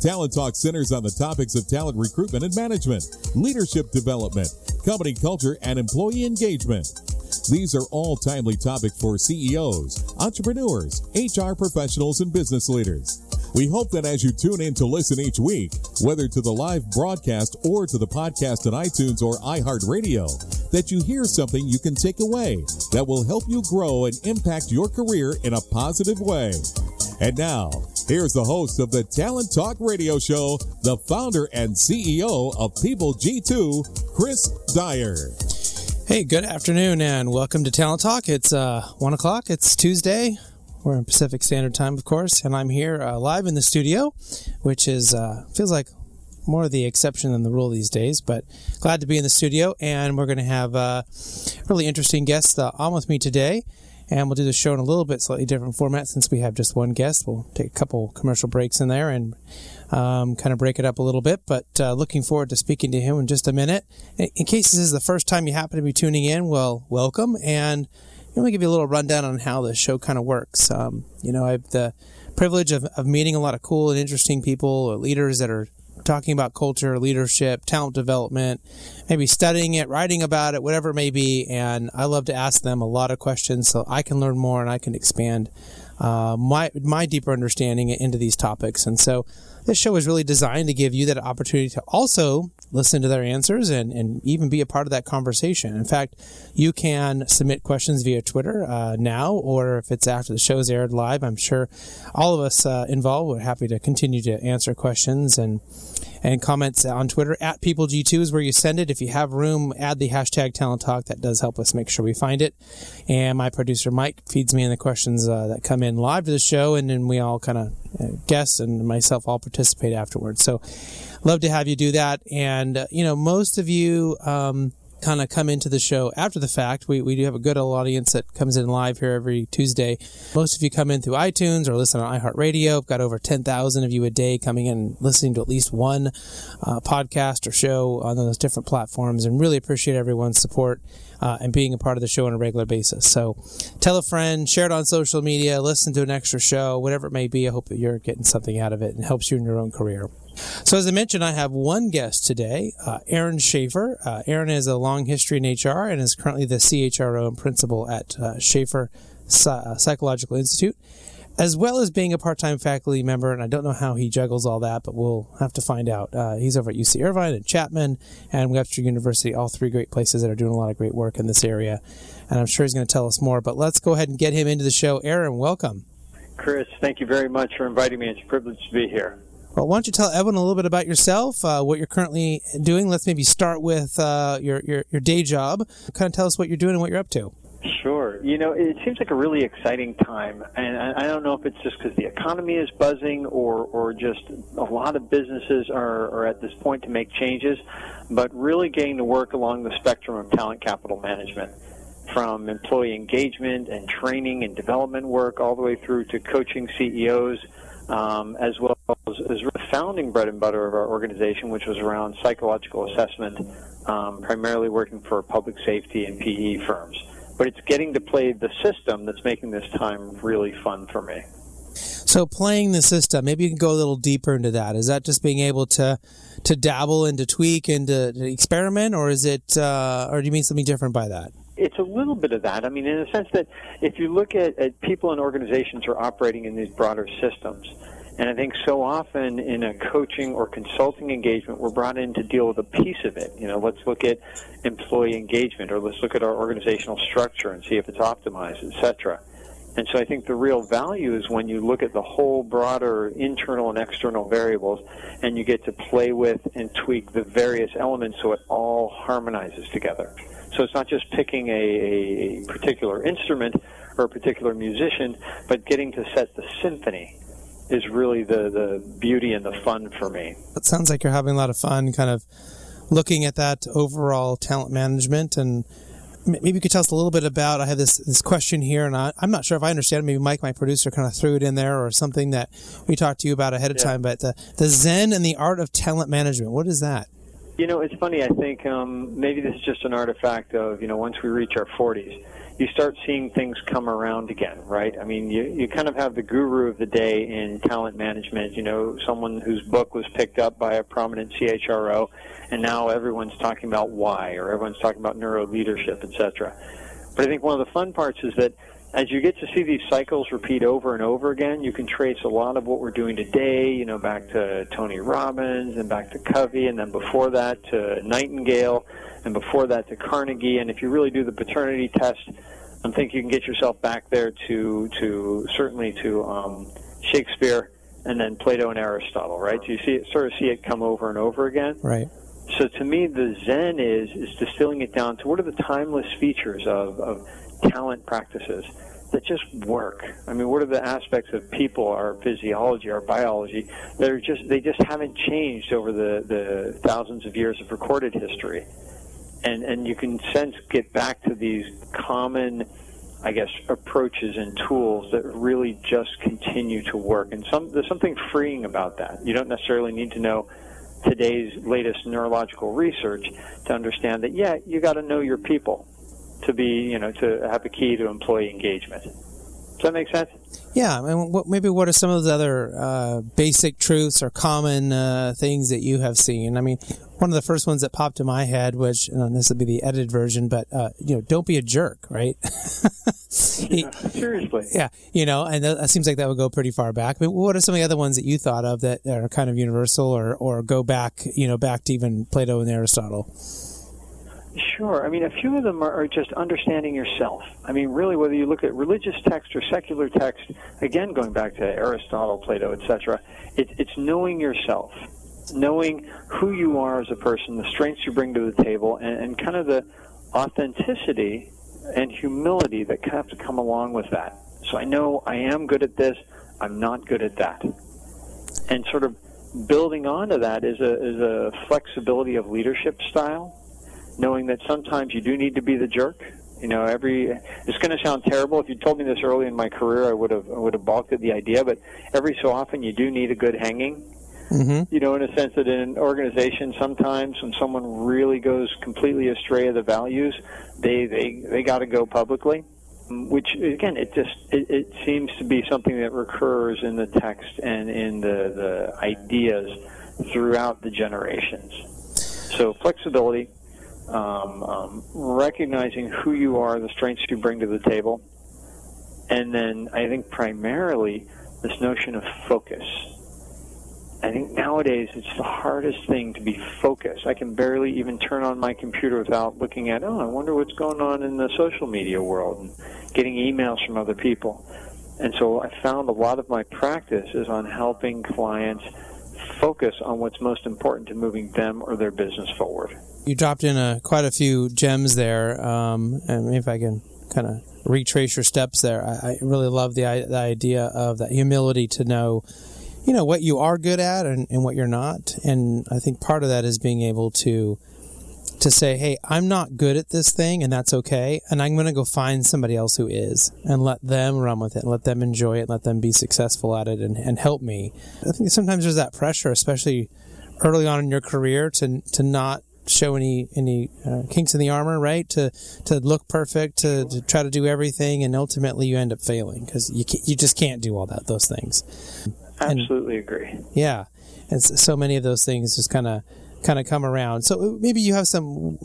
Talent Talk centers on the topics of talent recruitment and management, leadership development, company culture, and employee engagement. These are all timely topics for CEOs, entrepreneurs, HR professionals, and business leaders. We hope that as you tune in to listen each week, whether to the live broadcast or to the podcast on iTunes or iHeartRadio, that you hear something you can take away that will help you grow and impact your career in a positive way. And now, here's the host of the Talent Talk Radio Show, the founder and CEO of People G2, Chris Dyer. Hey, good afternoon, and welcome to Talent Talk. It's uh, one o'clock. It's Tuesday. We're in Pacific Standard Time, of course, and I'm here uh, live in the studio, which is uh, feels like more of the exception than the rule these days. But glad to be in the studio, and we're going to have uh, really interesting guests uh, on with me today and we'll do the show in a little bit slightly different format since we have just one guest. We'll take a couple commercial breaks in there and um, kind of break it up a little bit. But uh, looking forward to speaking to him in just a minute. In case this is the first time you happen to be tuning in, well, welcome. And let me give you a little rundown on how the show kind of works. Um, you know, I have the privilege of, of meeting a lot of cool and interesting people, leaders that are talking about culture, leadership, talent development, maybe studying it, writing about it, whatever it may be. And I love to ask them a lot of questions so I can learn more and I can expand uh, my my deeper understanding into these topics. And so this show is really designed to give you that opportunity to also listen to their answers and, and even be a part of that conversation. In fact, you can submit questions via Twitter uh, now, or if it's after the show's aired live, I'm sure all of us uh, involved are happy to continue to answer questions and and comments on Twitter at PeopleG2 is where you send it. If you have room, add the hashtag Talent Talk. That does help us make sure we find it. And my producer Mike feeds me in the questions uh, that come in live to the show, and then we all kind of uh, guess and myself all participate afterwards. So, love to have you do that. And uh, you know, most of you. Um, kind of come into the show after the fact. We, we do have a good old audience that comes in live here every Tuesday. Most of you come in through iTunes or listen on iHeartRadio. I've got over 10,000 of you a day coming in listening to at least one uh, podcast or show on those different platforms and really appreciate everyone's support uh, and being a part of the show on a regular basis. So tell a friend, share it on social media, listen to an extra show, whatever it may be. I hope that you're getting something out of it and helps you in your own career. So, as I mentioned, I have one guest today, uh, Aaron Schaefer. Uh, Aaron has a long history in HR and is currently the CHRO and principal at uh, Schaefer uh, Psychological Institute, as well as being a part time faculty member. And I don't know how he juggles all that, but we'll have to find out. Uh, he's over at UC Irvine and Chapman and Webster University, all three great places that are doing a lot of great work in this area. And I'm sure he's going to tell us more. But let's go ahead and get him into the show. Aaron, welcome. Chris, thank you very much for inviting me. It's a privilege to be here. Well, why don't you tell Evan a little bit about yourself, uh, what you're currently doing? Let's maybe start with uh, your, your, your day job. Kind of tell us what you're doing and what you're up to. Sure. You know, it seems like a really exciting time, and I don't know if it's just because the economy is buzzing or, or just a lot of businesses are, are at this point to make changes, but really getting to work along the spectrum of talent capital management from employee engagement and training and development work all the way through to coaching CEOs um, as well as, as the founding bread and butter of our organization, which was around psychological assessment, um, primarily working for public safety and PE firms. But it's getting to play the system that's making this time really fun for me. So playing the system, maybe you can go a little deeper into that. Is that just being able to to dabble and to tweak and to, to experiment, or is it, uh, or do you mean something different by that? it's a little bit of that. I mean, in the sense that if you look at, at people and organizations are operating in these broader systems, and I think so often in a coaching or consulting engagement, we're brought in to deal with a piece of it. You know, let's look at employee engagement, or let's look at our organizational structure and see if it's optimized, etc. And so I think the real value is when you look at the whole broader internal and external variables and you get to play with and tweak the various elements so it all harmonizes together. So it's not just picking a, a particular instrument or a particular musician, but getting to set the symphony is really the, the beauty and the fun for me. It sounds like you're having a lot of fun kind of looking at that overall talent management and maybe you could tell us a little bit about i have this, this question here and I, am not sure if i understand maybe mike my producer kind of threw it in there or something that we talked to you about ahead of yeah. time but the, the zen and the art of talent management what is that you know it's funny i think um, maybe this is just an artifact of you know once we reach our 40s you start seeing things come around again, right? I mean, you, you kind of have the guru of the day in talent management, you know, someone whose book was picked up by a prominent CHRO, and now everyone's talking about why, or everyone's talking about neuro leadership, etc. But I think one of the fun parts is that as you get to see these cycles repeat over and over again, you can trace a lot of what we're doing today, you know, back to Tony Robbins and back to Covey, and then before that to Nightingale and before that to Carnegie. And if you really do the paternity test, I think you can get yourself back there to to certainly to um, Shakespeare and then Plato and Aristotle, right? So you see it, sort of see it come over and over again. Right. So to me, the Zen is is distilling it down to what are the timeless features of, of talent practices that just work. I mean, what are the aspects of people, our physiology, our biology that are just they just haven't changed over the the thousands of years of recorded history and and you can sense get back to these common I guess approaches and tools that really just continue to work. And some there's something freeing about that. You don't necessarily need to know today's latest neurological research to understand that yeah you got to know your people to be you know to have a key to employee engagement. Does that make sense? Yeah, and what, maybe what are some of the other uh, basic truths or common uh, things that you have seen? I mean, one of the first ones that popped in my head, which and this would be the edited version, but uh, you know, don't be a jerk, right? yeah, seriously. Yeah, you know, and that seems like that would go pretty far back. But what are some of the other ones that you thought of that are kind of universal, or or go back, you know, back to even Plato and Aristotle? Sure. I mean, a few of them are, are, just understanding yourself. I mean, really, whether you look at religious text or secular text, again, going back to Aristotle, Plato, etc., it, it's knowing yourself, knowing who you are as a person, the strengths you bring to the table, and, and kind of the authenticity and humility that have to come along with that. So I know I am good at this, I'm not good at that. And sort of building onto that is a, is a flexibility of leadership style knowing that sometimes you do need to be the jerk. You know, every it's going to sound terrible. If you told me this early in my career, I would have I would have balked at the idea. But every so often, you do need a good hanging. Mm-hmm. You know, in a sense that in an organization, sometimes when someone really goes completely astray of the values, they they they got to go publicly. Which again, it just it, it seems to be something that recurs in the text and in the the ideas throughout the generations. So flexibility, um, um, recognizing who you are, the strengths you bring to the table, and then I think primarily this notion of focus. I think nowadays it's the hardest thing to be focused. I can barely even turn on my computer without looking at, oh, I wonder what's going on in the social media world and getting emails from other people. And so I found a lot of my practice is on helping clients focus on what's most important to moving them or their business forward you dropped in a, quite a few gems there, um, and if I can kind of retrace your steps there, I, I really love the, the idea of that humility to know, you know, what you are good at and, and what you're not, and I think part of that is being able to to say, hey, I'm not good at this thing, and that's okay, and I'm going to go find somebody else who is, and let them run with it, and let them enjoy it, and let them be successful at it, and, and help me. I think sometimes there's that pressure, especially early on in your career, to to not show any any uh, kinks in the armor, right? To to look perfect, to, to try to do everything, and ultimately you end up failing because you you just can't do all that those things. Absolutely and, agree. Yeah, and so many of those things just kind of kind of come around. So uh, maybe you have some.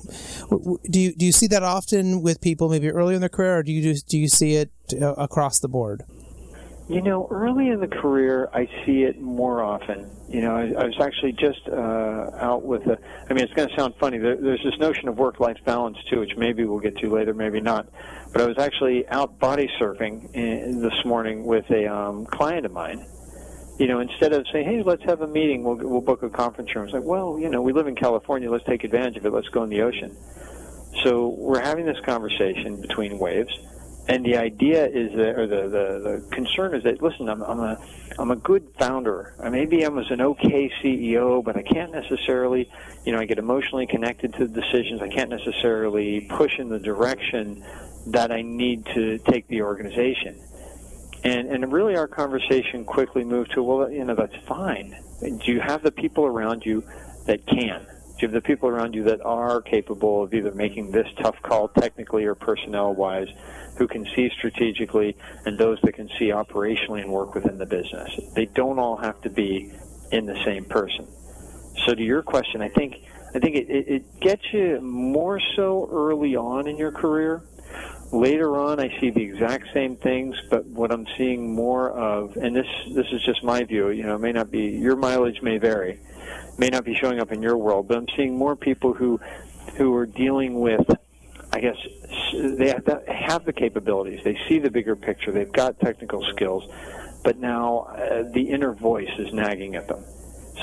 Do you do you see that often with people maybe early in their career, or do you do you see it uh, across the board? You know, early in the career, I see it more often. You know, I, I was actually just uh, out with a. I mean, it's going to sound funny. There, there's this notion of work-life balance too, which maybe we'll get to later, maybe not. But I was actually out body surfing in, this morning with a um, client of mine. You know, instead of saying, "Hey, let's have a meeting. We'll we'll book a conference room," it's like, "Well, you know, we live in California. Let's take advantage of it. Let's go in the ocean." So we're having this conversation between waves and the idea is that, or the, the, the concern is that, listen, I'm, I'm a, I'm a good founder. Maybe I was an okay CEO, but I can't necessarily, you know, I get emotionally connected to the decisions. I can't necessarily push in the direction that I need to take the organization. And, and really our conversation quickly moved to, well, you know, that's fine. Do you have the people around you that can? Do you have the people around you that are capable of either making this tough call technically or personnel wise, who can see strategically, and those that can see operationally and work within the business? They don't all have to be in the same person. So to your question, I think I think it, it, it gets you more so early on in your career Later on, I see the exact same things, but what I'm seeing more of, and this this is just my view. You know, it may not be your mileage may vary, may not be showing up in your world, but I'm seeing more people who who are dealing with. I guess they have, the, have the capabilities. They see the bigger picture. They've got technical skills, but now uh, the inner voice is nagging at them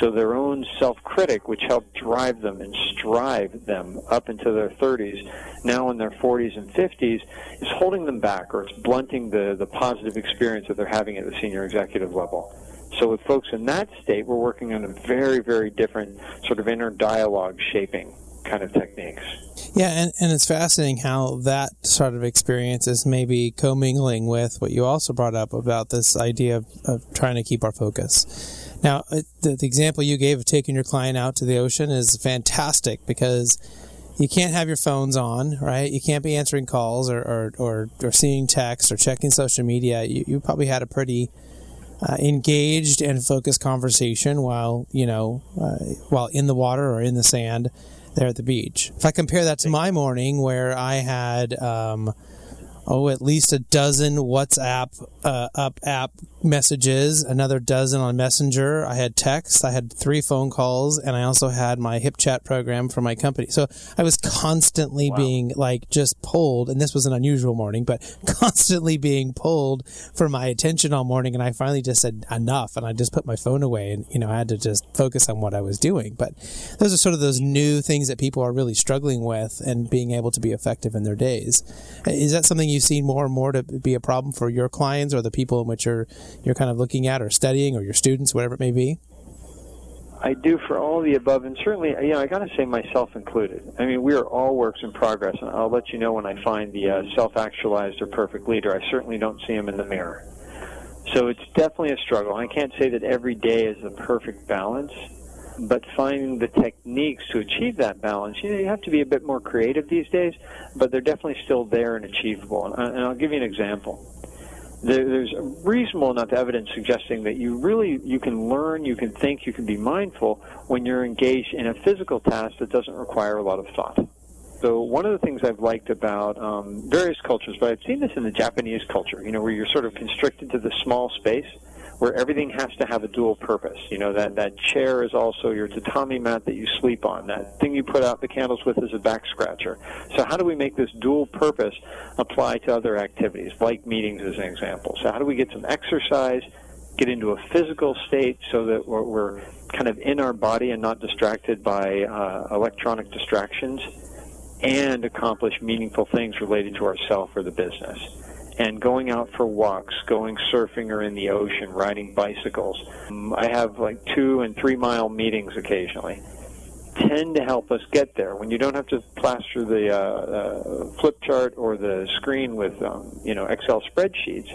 so their own self-critic, which helped drive them and strive them up into their 30s, now in their 40s and 50s, is holding them back or it's blunting the, the positive experience that they're having at the senior executive level. So with folks in that state, we're working on a very, very different sort of inner dialogue shaping kind of techniques. Yeah, and, and it's fascinating how that sort of experience is maybe commingling with what you also brought up about this idea of, of trying to keep our focus. Now, uh, the, the example you gave of taking your client out to the ocean is fantastic because you can't have your phones on, right? You can't be answering calls or, or, or, or seeing texts or checking social media. You, you probably had a pretty uh, engaged and focused conversation while, you know, uh, while in the water or in the sand there at the beach. If I compare that to my morning where I had, um, oh, at least a dozen WhatsApp uh, up app messages, another dozen on Messenger. I had texts, I had three phone calls, and I also had my HipChat program for my company. So I was constantly wow. being like just pulled, and this was an unusual morning, but constantly being pulled for my attention all morning. And I finally just said enough, and I just put my phone away, and you know I had to just focus on what I was doing. But those are sort of those new things that people are really struggling with, and being able to be effective in their days. Is that something you've seen more and more to be a problem for your clients or the people in which you're you're kind of looking at or studying or your students, whatever it may be? I do for all of the above, and certainly, you know, I got to say myself included. I mean, we are all works in progress, and I'll let you know when I find the uh, self-actualized or perfect leader. I certainly don't see him in the mirror. So it's definitely a struggle. I can't say that every day is a perfect balance, but finding the techniques to achieve that balance, you know, you have to be a bit more creative these days, but they're definitely still there and achievable. And, and I'll give you an example there's reasonable enough evidence suggesting that you really you can learn, you can think, you can be mindful when you're engaged in a physical task that doesn't require a lot of thought. So one of the things I've liked about um, various cultures, but I've seen this in the Japanese culture, you know, where you're sort of constricted to the small space where everything has to have a dual purpose. You know, that, that chair is also your tatami mat that you sleep on. That thing you put out the candles with is a back scratcher. So how do we make this dual purpose apply to other activities, like meetings as an example? So how do we get some exercise, get into a physical state so that we're, we're kind of in our body and not distracted by uh, electronic distractions, and accomplish meaningful things related to ourself or the business? And going out for walks, going surfing or in the ocean, riding bicycles. Um, I have like two and three mile meetings occasionally. Tend to help us get there when you don't have to plaster the uh, uh, flip chart or the screen with um, you know Excel spreadsheets.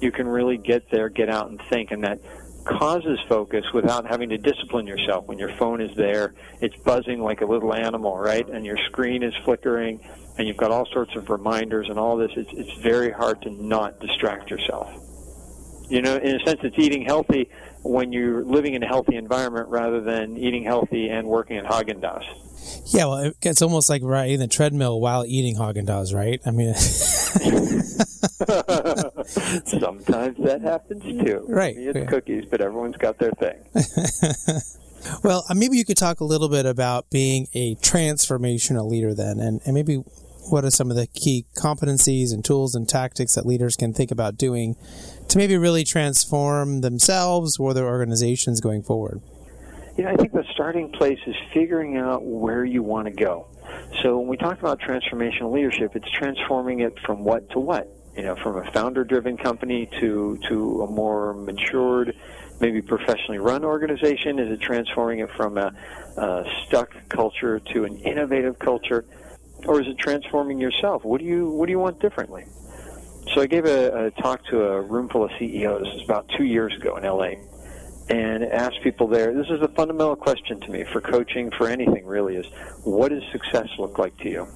You can really get there, get out and think, and that causes focus without having to discipline yourself. When your phone is there, it's buzzing like a little animal, right? And your screen is flickering and you've got all sorts of reminders and all this, it's, it's very hard to not distract yourself. You know, in a sense, it's eating healthy when you're living in a healthy environment rather than eating healthy and working at Haagen Dazs. Yeah, well, it's almost like riding the treadmill while eating Haagen Dazs, right? I mean, sometimes that happens too. Right. it's yeah. cookies, but everyone's got their thing. well, uh, maybe you could talk a little bit about being a transformational leader then, and, and maybe what are some of the key competencies and tools and tactics that leaders can think about doing to maybe really transform themselves or their organizations going forward? You know, I think the starting place is figuring out where you want to go. So when we talk about transformational leadership, it's transforming it from what to what. You know, from a founder-driven company to to a more matured, maybe professionally run organization? Is it transforming it from a, a stuck culture to an innovative culture, or is it transforming yourself? What do you what do you want differently? So I gave a, a talk to a room full of CEOs. About two years ago in LA, and asked people there. This is a fundamental question to me for coaching, for anything really. Is what does success look like to you?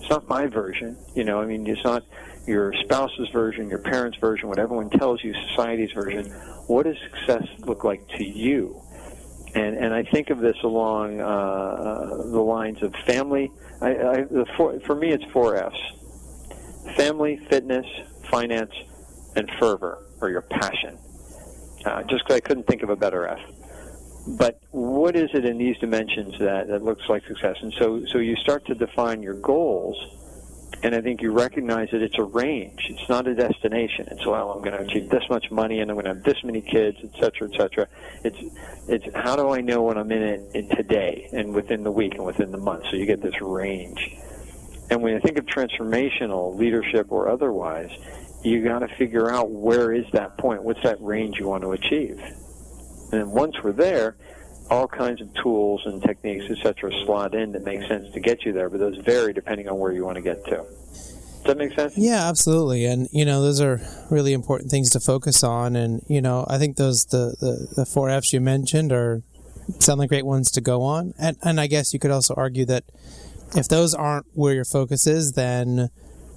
It's not my version. You know, I mean, it's not your spouse's version, your parents' version, what everyone tells you, society's version. What does success look like to you? And and I think of this along uh, the lines of family. I, I, the four, for me, it's four F's family, fitness, finance, and fervor, or your passion. Uh, just because I couldn't think of a better F. But what is it in these dimensions that, that looks like success? And so, so you start to define your goals, and I think you recognize that it's a range. It's not a destination. It's well, I'm going to achieve this much money, and I'm going to have this many kids, et cetera, et cetera. It's it's how do I know when I'm in it in today, and within the week, and within the month? So you get this range. And when you think of transformational leadership or otherwise, you got to figure out where is that point? What's that range you want to achieve? And once we're there, all kinds of tools and techniques, etc., slot in that make sense to get you there, but those vary depending on where you want to get to. Does that make sense? Yeah, absolutely. And you know, those are really important things to focus on. And you know, I think those the the, the four F's you mentioned are sound like great ones to go on. And and I guess you could also argue that if those aren't where your focus is, then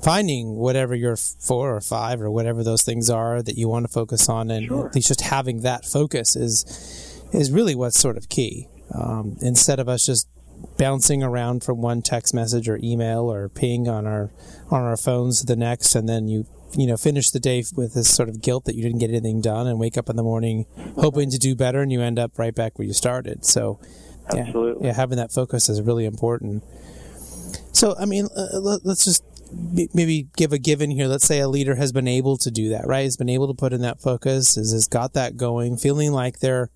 finding whatever your four or five or whatever those things are that you want to focus on, and sure. at least just having that focus is is really what's sort of key. Um, instead of us just bouncing around from one text message or email or ping on our on our phones to the next, and then you you know finish the day with this sort of guilt that you didn't get anything done, and wake up in the morning hoping to do better, and you end up right back where you started. So, Absolutely. yeah, yeah having that focus is really important. So, I mean, uh, let's just maybe give a given here. Let's say a leader has been able to do that, right? Has been able to put in that focus, has, has got that going, feeling like they're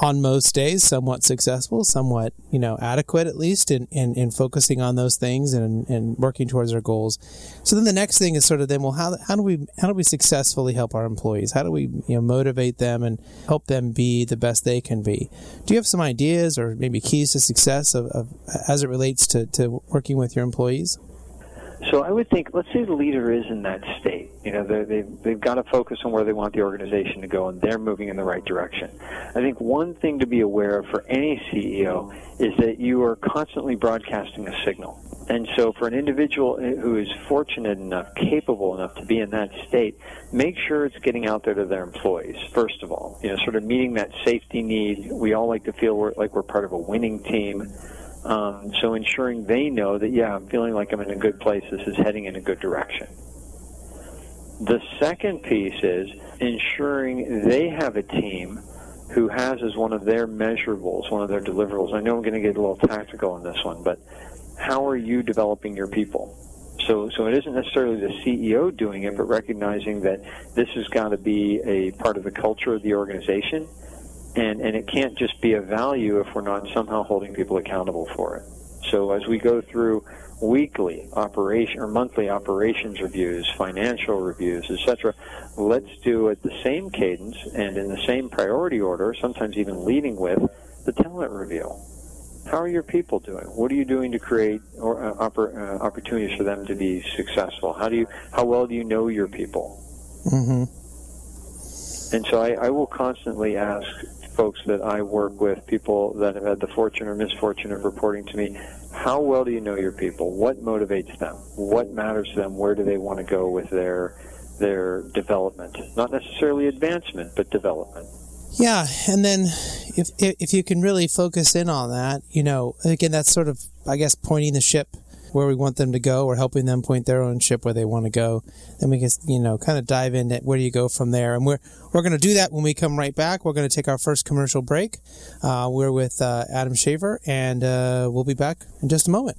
on most days somewhat successful, somewhat, you know, adequate at least in, in, in focusing on those things and, and working towards our goals. So then the next thing is sort of then, well, how, how do we, how do we successfully help our employees? How do we, you know, motivate them and help them be the best they can be? Do you have some ideas or maybe keys to success of, of as it relates to, to working with your employees? So I would think, let's say the leader is in that state. You know, they've, they've got to focus on where they want the organization to go, and they're moving in the right direction. I think one thing to be aware of for any CEO is that you are constantly broadcasting a signal. And so for an individual eh, who is fortunate enough, capable enough to be in that state, make sure it's getting out there to their employees, first of all. You know, sort of meeting that safety need. We all like to feel we're, like we're part of a winning team. Um, so ensuring they know that, yeah, I'm feeling like I'm in a good place. This is heading in a good direction. The second piece is ensuring they have a team who has as one of their measurables, one of their deliverables. I know I'm going to get a little tactical on this one, but how are you developing your people? So, so it isn't necessarily the CEO doing it, but recognizing that this has got to be a part of the culture of the organization and and it can't just be a value if we're not somehow holding people accountable for it. So as we go through weekly operation or monthly operations reviews, financial reviews, etc., let's do it the same cadence and in the same priority order, sometimes even leading with the talent review. How are your people doing? What are you doing to create or, uh, oppor- uh, opportunities for them to be successful? How do you how well do you know your people? Mm-hmm. And so I, I will constantly ask folks that I work with, people that have had the fortune or misfortune of reporting to me, how well do you know your people? What motivates them? What matters to them? Where do they want to go with their their development? Not necessarily advancement, but development. Yeah, and then if if you can really focus in on that, you know, again, that's sort of I guess pointing the ship where we want them to go or helping them point their own ship where they want to go. Then we can, you know, kind of dive into where do you go from there. And we're, we're going to do that when we come right back. We're going to take our first commercial break. Uh, we're with uh, Adam Shaver and uh, we'll be back in just a moment.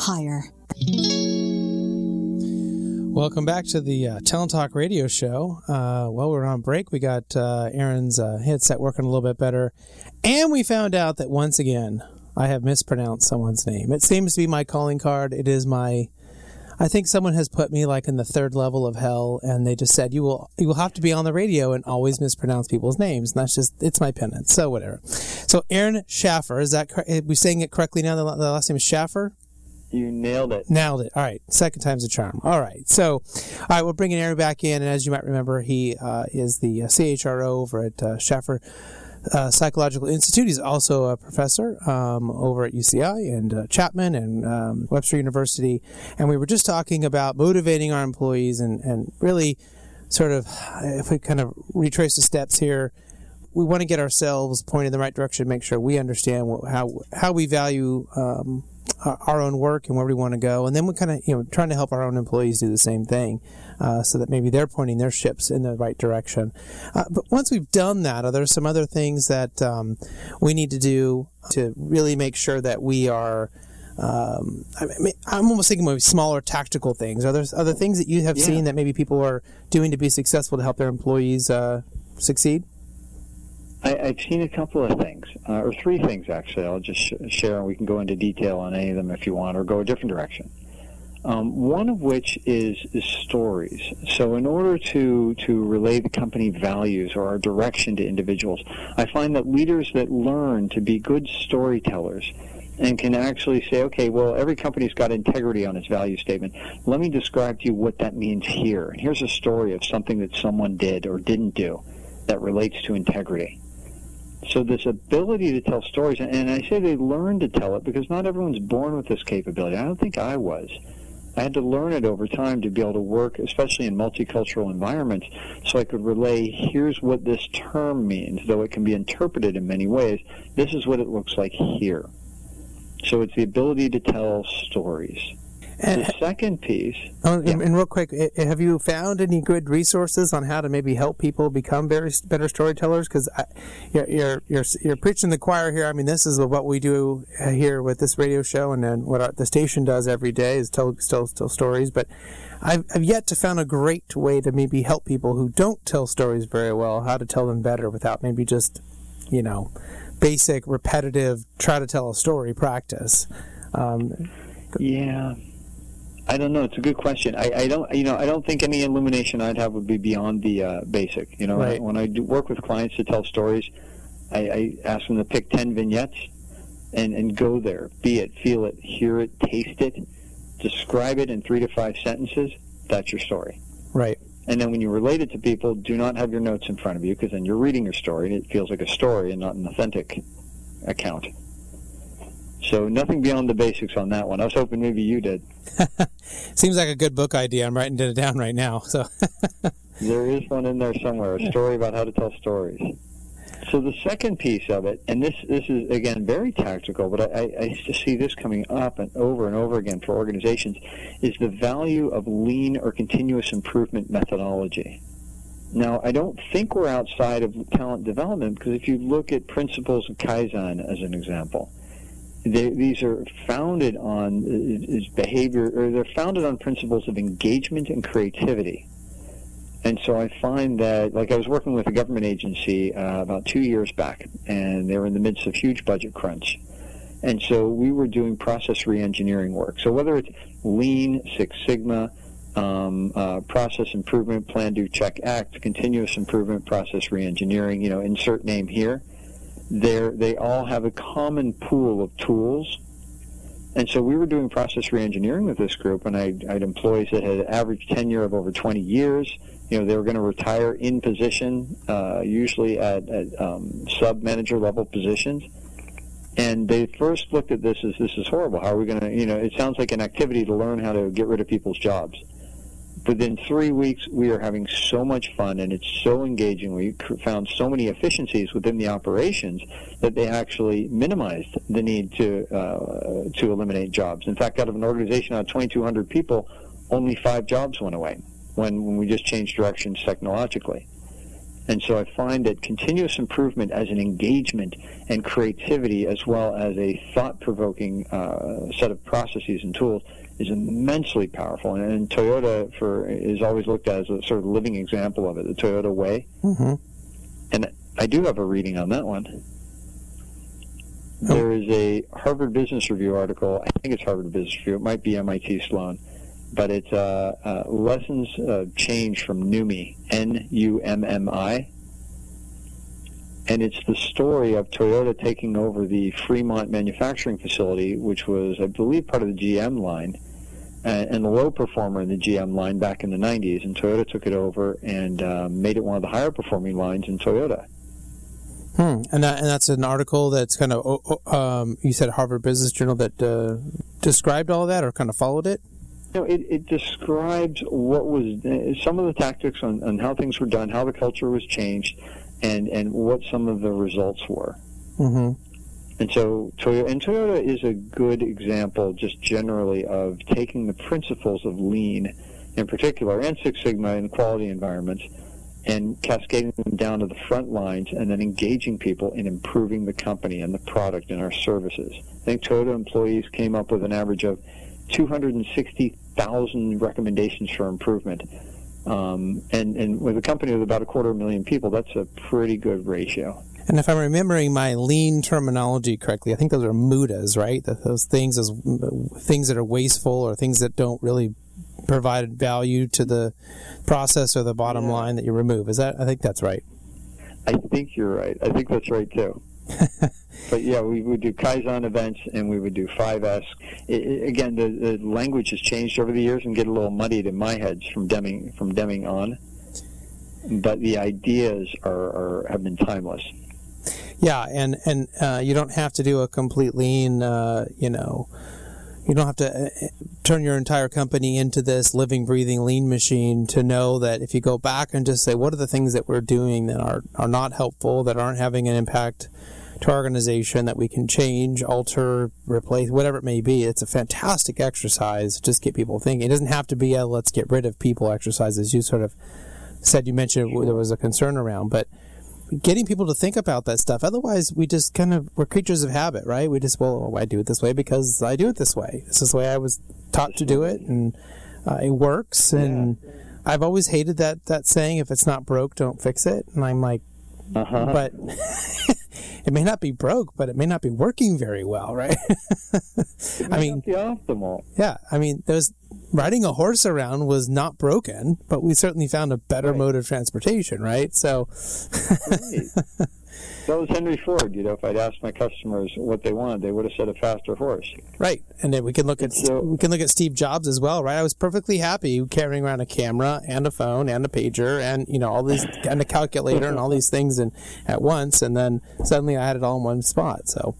hire. Welcome back to the uh, Talent Talk radio show. Uh, while we are on break, we got uh, Aaron's uh, headset working a little bit better. And we found out that once again, I have mispronounced someone's name. It seems to be my calling card. It is my. I think someone has put me like in the third level of hell, and they just said you will you will have to be on the radio and always mispronounce people's names, and that's just it's my penance. So whatever. So Aaron Shaffer is that are we saying it correctly now? The, the last name is Shaffer. You nailed it. Nailed it. All right. Second time's a charm. All right. So, all right, we're bringing Aaron back in. And as you might remember, he uh, is the uh, CHRO over at uh, Shaffer uh, Psychological Institute. He's also a professor um, over at UCI and uh, Chapman and um, Webster University. And we were just talking about motivating our employees and, and really sort of, if we kind of retrace the steps here, we want to get ourselves pointed in the right direction, make sure we understand what, how, how we value um, our own work and where we want to go, and then we're kind of you know trying to help our own employees do the same thing, uh, so that maybe they're pointing their ships in the right direction. Uh, but once we've done that, are there some other things that um, we need to do to really make sure that we are? Um, I mean, I'm almost thinking maybe smaller tactical things. Are there other things that you have yeah. seen that maybe people are doing to be successful to help their employees uh, succeed? I, have seen a couple of things, uh, or three things actually. I'll just sh- share, and we can go into detail on any of them if you want, or go a different direction. Um, one of which is, is stories. So, in order to to relay the company values or our direction to individuals, I find that leaders that learn to be good storytellers and can actually say, okay, well, every company's got integrity on its value statement. Let me describe to you what that means here. Here's a story of something that someone did or didn't do that relates to integrity. So this ability to tell stories, and I say they learn to tell it because not everyone's born with this capability. I don't think I was. I had to learn it over time to be able to work, especially in multicultural environments, so I could relay, here's what this term means, though it can be interpreted in many ways. This is what it looks like here. So it's the ability to tell stories. And, the second piece. Oh, yeah. and, real quick, have you found any good resources on how to maybe help people become better, better storytellers? Because you're, you're, you're you're preaching the choir here. I mean, this is what we do uh, here with this radio show, and then what our, the station does every day is tell tell, tell stories. But I've, I've yet to found a great way to maybe help people who don't tell stories very well how to tell them better without maybe just, you know, basic repetitive try to tell a story practice. Um, yeah, I don't know. It's a good question. I, I don't, you know, I don't think any illumination I'd have would be beyond the uh, basic. You know, right. when I do work with clients to tell stories, I, I ask them to pick ten vignettes and and go there, be it, feel it, hear it, taste it, describe it in three to five sentences. That's your story. Right. And then when you relate it to people, do not have your notes in front of you because then you're reading your story and it feels like a story and not an authentic account. So nothing beyond the basics on that one. I was hoping maybe you did. Seems like a good book idea. I'm writing it down right now. So there is one in there somewhere, a story about how to tell stories. So the second piece of it, and this this is again very tactical, but I, I see this coming up and over and over again for organizations, is the value of lean or continuous improvement methodology. Now, I don't think we're outside of talent development because if you look at principles of Kaizen as an example, they, these are founded on is behavior, or they're founded on principles of engagement and creativity. And so I find that, like I was working with a government agency uh, about two years back, and they were in the midst of huge budget crunch. And so we were doing process reengineering work. So whether it's Lean, Six Sigma, um, uh, process improvement, plan, do, check, act, continuous improvement, process reengineering, you know, insert name here, they they all have a common pool of tools. And so we were doing process reengineering with this group, and I, had employees that had average tenure of over 20 years you know, they were going to retire in position, uh, usually at, at um, sub manager level positions. And they first looked at this as this is horrible. How are we going to, you know, it sounds like an activity to learn how to get rid of people's jobs. Within three weeks, we are having so much fun and it's so engaging. We found so many efficiencies within the operations that they actually minimized the need to uh, to eliminate jobs. In fact, out of an organization of 2,200 people, only five jobs went away when, when we just changed directions technologically. And so I find that continuous improvement as an engagement and creativity, as well as a thought-provoking uh, set of processes and tools, is immensely powerful. And, and, Toyota for is always looked at as a sort of living example of it, the Toyota way. Mm-hmm. And I do have a reading on that one. Oh. There is a Harvard Business Review article. I think it's Harvard Business Review. It might be MIT Sloan but it's uh, uh, Lessons of Change from NUMMI, N-U-M-M-I. And it's the story of Toyota taking over the Fremont manufacturing facility, which was, I believe, part of the GM line, and, and the low performer in the GM line back in the 90s. And Toyota took it over and uh, made it one of the higher performing lines in Toyota. Hmm. And that, and that's an article that's kind of um, you said Harvard Business Journal that uh, described all that or kind of followed it. You know, it, it describes what was some of the tactics on, on how things were done, how the culture was changed, and and what some of the results were. Mm-hmm. And so, Toyota, and Toyota is a good example, just generally, of taking the principles of lean, in particular, and Six Sigma in quality environments, and cascading them down to the front lines, and then engaging people in improving the company and the product and our services. I think Toyota employees came up with an average of 260,000 recommendations for improvement. Um, and, and with a company with about a quarter million people, that's a pretty good ratio. And if I'm remembering my lean terminology correctly, I think those are mudas, right? Those things as things that are wasteful or things that don't really provide value to the process or the bottom yeah. line that you remove. Is that? I think that's right. I think you're right. I think that's right too. but yeah, we would do Kaizen events and we would do 5S. It, it, again, the, the, language has changed over the years and get a little muddied in my head from Deming from Deming on. But the ideas are, are have been timeless. Yeah, and and uh, you don't have to do a complete lean, uh, you know. You don't have to uh, turn your entire company into this living, breathing lean machine to know that if you go back and just say, what are the things that we're doing that are, are not helpful, that aren't having an impact to our organization that we can change, alter, replace, whatever it may be. It's a fantastic exercise. Just get people thinking. It doesn't have to be a let's get rid of people exercise, as you sort of said. You mentioned there was a concern around, but getting people to think about that stuff. Otherwise, we just kind of we're creatures of habit, right? We just well, I do it this way because I do it this way. This is the way I was taught to do it, and uh, it works. And yeah. I've always hated that that saying, "If it's not broke, don't fix it." And I'm like, uh-huh. but it may not be broke, but it may not be working very well, right? I mean, optimal. Yeah, I mean, there's riding a horse around was not broken, but we certainly found a better right. mode of transportation, right? So. right. That was Henry Ford. You know, if I'd asked my customers what they wanted, they would have said a faster horse. Right, and then we can look at so, we can look at Steve Jobs as well, right? I was perfectly happy carrying around a camera and a phone and a pager and you know all these and a calculator and all these things and at once, and then suddenly I had it all in one spot. So.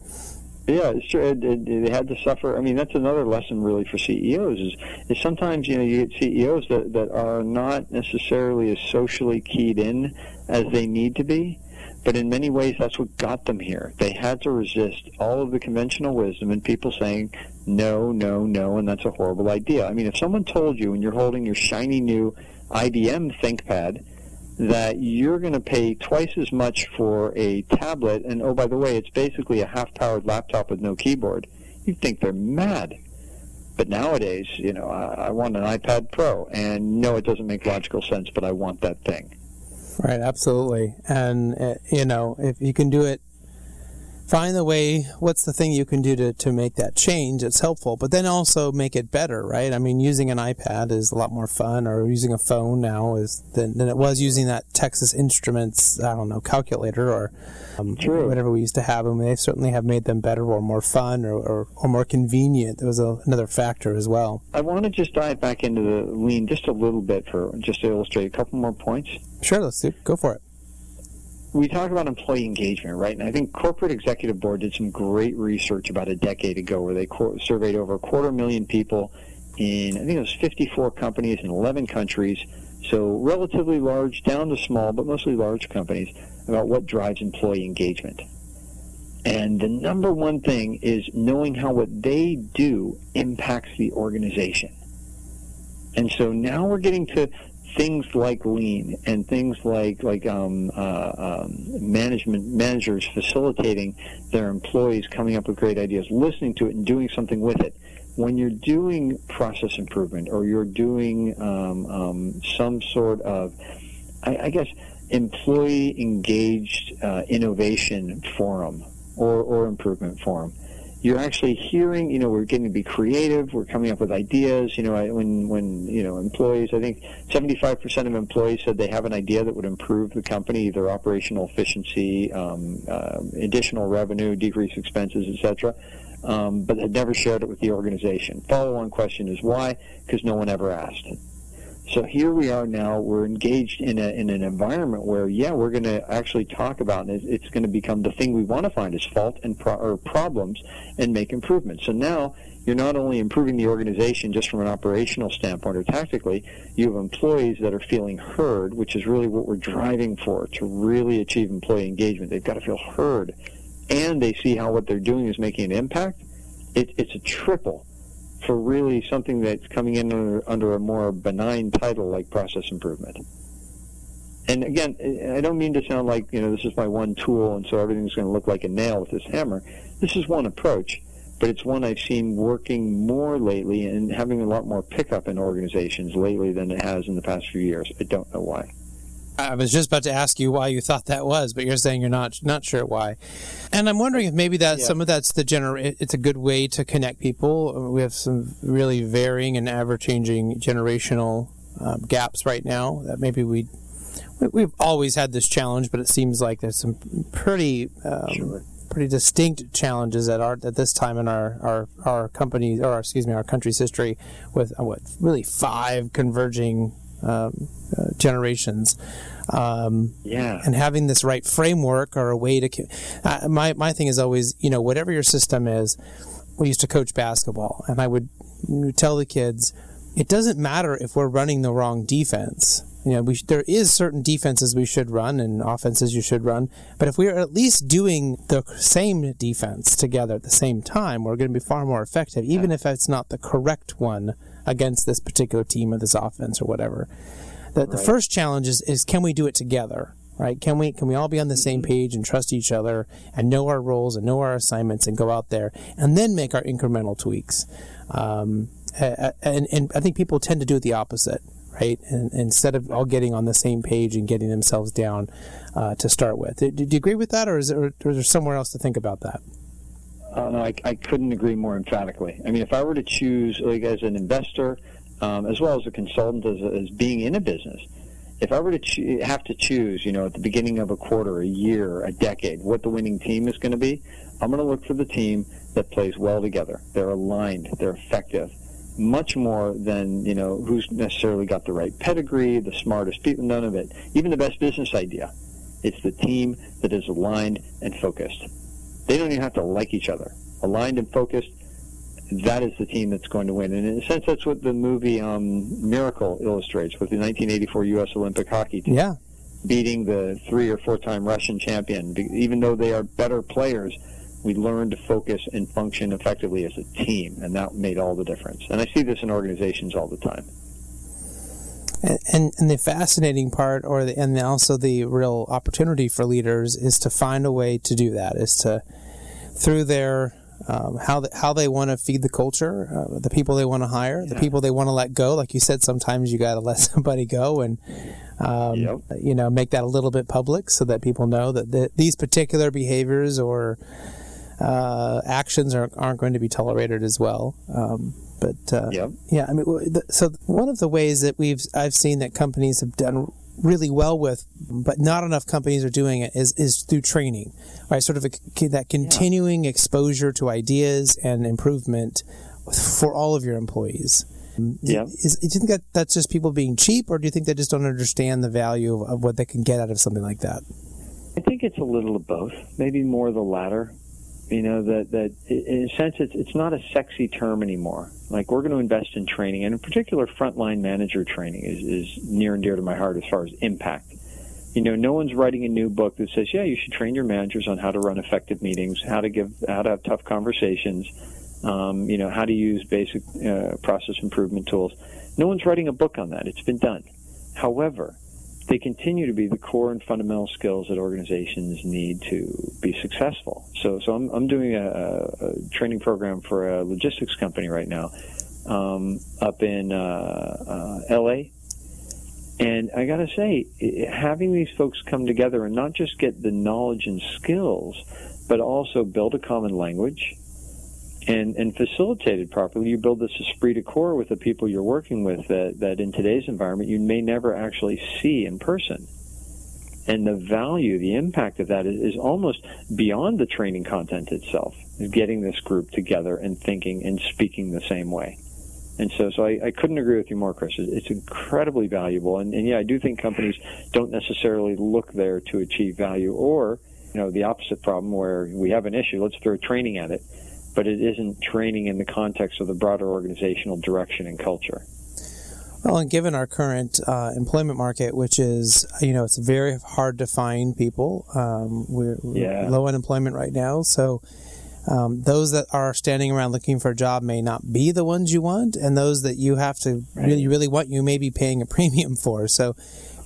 Yeah, it, they had to suffer. I mean, that's another lesson really for CEOs is, is sometimes you know you get CEOs that, that are not necessarily as socially keyed in as they need to be but in many ways, that's what got them here. They had to resist all of the conventional wisdom and people saying, no, no, no, and that's a horrible idea. I mean, if someone told you when you're holding your shiny new IBM ThinkPad that you're going to pay twice as much for a tablet, and oh, by the way, it's basically a half powered laptop with no keyboard. you'd think they're mad. But nowadays, you know, I, I want an iPad Pro, and no, it doesn't make logical sense, but I want that thing. Right, absolutely. And, uh, you know, if you can do it find the way what's the thing you can do to, to make that change? It's helpful but then also make it better right? I mean using an ipad is a lot more fun or using a phone now is than, than it was using that texas instruments i don't know calculator or um, whatever we used to have and they certainly have made them better or more fun or, or, or more convenient. There was a, another factor as well. I want to just dive back into the lean just a little bit for just to illustrate a couple more points. Sure let's do, go for it we talk about employee engagement, right? And I think Corporate Executive Board did some great research about a decade ago where they co- surveyed over a quarter million people in, I think it was 54 companies in 11 countries. So relatively large down to small, but mostly large companies about what drives employee engagement. And the number one thing is knowing how what they do impacts the organization. And so now we're getting to things like lean and things like like um, uh, um, management managers facilitating their employees coming up with great ideas, listening to it and doing something with it. When you're doing process improvement or you're doing um, um some sort of, I, I guess, employee engaged uh, innovation forum or, or improvement forum, you're actually hearing, you know, we're getting to be creative. We're coming up with ideas. You know, when when you know employees, I think 75% of employees said they have an idea that would improve the company, either operational efficiency, um, uh, additional revenue, decrease expenses, etc. Um, but had never shared it with the organization. Follow-on question is why? Because no one ever asked. So here we are now. We're engaged in, a, in an environment where, yeah, we're going to actually talk about, and it's going to become the thing we want to find is fault and pro- or problems and make improvements. So now you're not only improving the organization just from an operational standpoint or tactically, you have employees that are feeling heard, which is really what we're driving for to really achieve employee engagement. They've got to feel heard, and they see how what they're doing is making an impact. It, it's a triple for really something that's coming in under, under a more benign title like process improvement. And again, I don't mean to sound like, you know, this is my one tool and so everything's going to look like a nail with this hammer. This is one approach, but it's one I've seen working more lately and having a lot more pickup in organizations lately than it has in the past few years. I don't know why. I was just about to ask you why you thought that was, but you're saying you're not not sure why. And I'm wondering if maybe that yeah. some of that's the gener. It's a good way to connect people. We have some really varying and ever changing generational um, gaps right now that maybe we we've always had this challenge, but it seems like there's some pretty. Um, sure. Pretty distinct challenges at our at this time in our our our company or excuse me our country's history with uh, what really five converging um, uh, generations. Um, yeah. And having this right framework or a way to. Uh, my, my thing is always, you know, whatever your system is, we used to coach basketball, and I would tell the kids, it doesn't matter if we're running the wrong defense. You know, we, there is certain defenses we should run and offenses you should run, but if we are at least doing the same defense together at the same time, we're going to be far more effective, even yeah. if it's not the correct one against this particular team or this offense or whatever. The, right. the first challenge is, is can we do it together? Right? Can we can we all be on the same mm-hmm. page and trust each other and know our roles and know our assignments and go out there and then make our incremental tweaks? Um, and, and I think people tend to do it the opposite right? And, instead of all getting on the same page and getting themselves down uh, to start with. Do, do, you agree with that, or is, there, or is there somewhere else to think about that? No, I, I couldn't agree more emphatically. I mean, if I were to choose, like as an investor, um, as well as a consultant, as, as being in a business, if I were to cho- have to choose, you know, at the beginning of a quarter, a year, a decade, what the winning team is going to be, I'm going to look for the team that plays well together. They're aligned. They're effective. Much more than you know who's necessarily got the right pedigree, the smartest people. None of it. Even the best business idea. It's the team that is aligned and focused. They don't even have to like each other. Aligned and focused, that is the team that's going to win. And in a sense, that's what the movie um, Miracle illustrates with the 1984 U.S. Olympic hockey team. Yeah. Beating the three or four time Russian champion. Even though they are better players, we learned to focus and function effectively as a team, and that made all the difference. And I see this in organizations all the time. And, and the fascinating part, or the, and also the real opportunity for leaders, is to find a way to do that. Is to through their um, how the, how they want to feed the culture, uh, the people they want to hire, yeah. the people they want to let go. Like you said, sometimes you got to let somebody go and um, yep. you know make that a little bit public so that people know that the, these particular behaviors or uh, actions are, aren't going to be tolerated as well. Um, but uh, yep. yeah, I mean, so one of the ways that we've I've seen that companies have done really well with, but not enough companies are doing it, is, is through training, right? Sort of a, that continuing yeah. exposure to ideas and improvement for all of your employees. Yeah. Is, do you think that that's just people being cheap, or do you think they just don't understand the value of, of what they can get out of something like that? I think it's a little of both. Maybe more the latter. You know that that in a sense it's it's not a sexy term anymore. Like we're going to invest in training, and in particular, frontline manager training is is near and dear to my heart as far as impact. You know, no one's writing a new book that says, "Yeah, you should train your managers on how to run effective meetings, how to give, how to have tough conversations, um, you know, how to use basic uh, process improvement tools." No one's writing a book on that. It's been done. However, they continue to be the core and fundamental skills that organizations need to be successful. So, so I'm, I'm doing a, a training program for a logistics company right now um, up in uh, uh, LA. And I got to say, having these folks come together and not just get the knowledge and skills, but also build a common language, and, and facilitated properly, you build this esprit de corps with the people you're working with that, that in today's environment you may never actually see in person. And the value, the impact of that is, is almost beyond the training content itself, getting this group together and thinking and speaking the same way. And so, so I, I couldn't agree with you more, Chris. It's incredibly valuable. And, and yeah, I do think companies don't necessarily look there to achieve value or, you know, the opposite problem where we have an issue, let's throw training at it but it isn't training in the context of the broader organizational direction and culture. Well, and given our current uh, employment market, which is, you know, it's very hard to find people. Um, we're yeah. low unemployment right now. So um, those that are standing around looking for a job may not be the ones you want. And those that you have to right. really, really want, you may be paying a premium for. So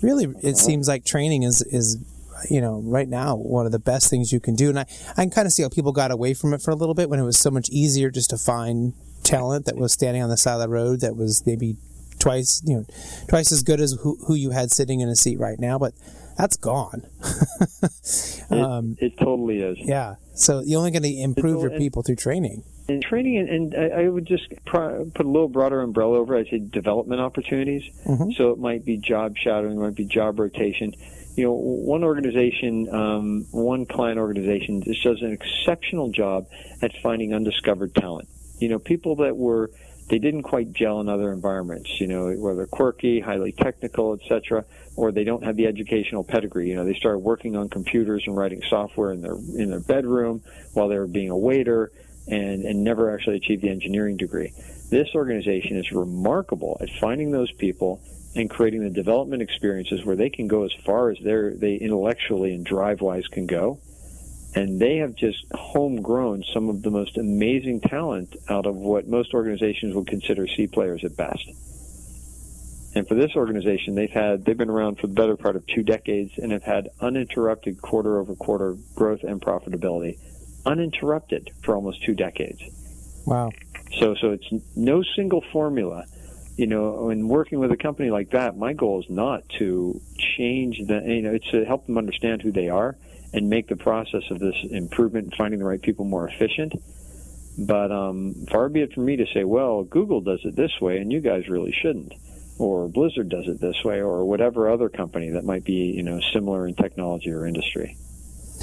really, it uh-huh. seems like training is, is you know, right now, one of the best things you can do. And I, I can kind of see how people got away from it for a little bit when it was so much easier just to find talent that was standing on the side of the road that was maybe twice, you know, twice as good as who, who you had sitting in a seat right now. But that's gone. um, it, it, totally is. Yeah. So you're only going to improve your people through training. And training, and, and I would just put a little broader umbrella over. I'd say development opportunities. Mm-hmm. So it might be job shadowing, it might be job rotation you know, one organization, um, one client organization just does an exceptional job at finding undiscovered talent. You know, people that were they didn't quite gel in other environments. You know, whether quirky, highly technical, etc., or they don't have the educational pedigree. You know, they started working on computers and writing software in their in their bedroom while they were being a waiter, and and never actually achieved the engineering degree. This organization is remarkable at finding those people and creating the development experiences where they can go as far as they they intellectually and drive wise can go. And they have just homegrown some of the most amazing talent out of what most organizations would consider C players at best. And for this organization, they've had they've been around for the better part of two decades and have had uninterrupted quarter over quarter growth and profitability, uninterrupted for almost two decades. Wow. So so it's no single formula you know, when working with a company like that, my goal is not to change the, you know, it's to help them understand who they are and make the process of this improvement and finding the right people more efficient. But um, far be it from me to say, well, Google does it this way and you guys really shouldn't. Or Blizzard does it this way, or whatever other company that might be, you know, similar in technology or industry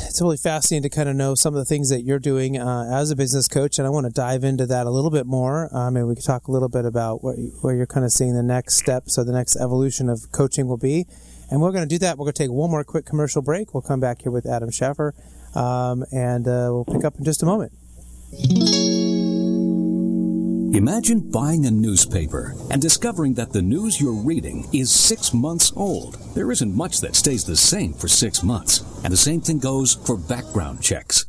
it's really fascinating to kind of know some of the things that you're doing uh, as a business coach, and I want to dive into that a little bit more. Um, and we could talk a little bit about what, where you're kind of seeing the next steps or the next evolution of coaching will be. And we're going to do that. We're going to take one more quick commercial break. We'll come back here with Adam Shaffer, um, and uh, we'll pick up in just a moment. Imagine buying a newspaper and discovering that the news you're reading is six months old. There isn't much that stays the same for six months, and the same thing goes for background checks.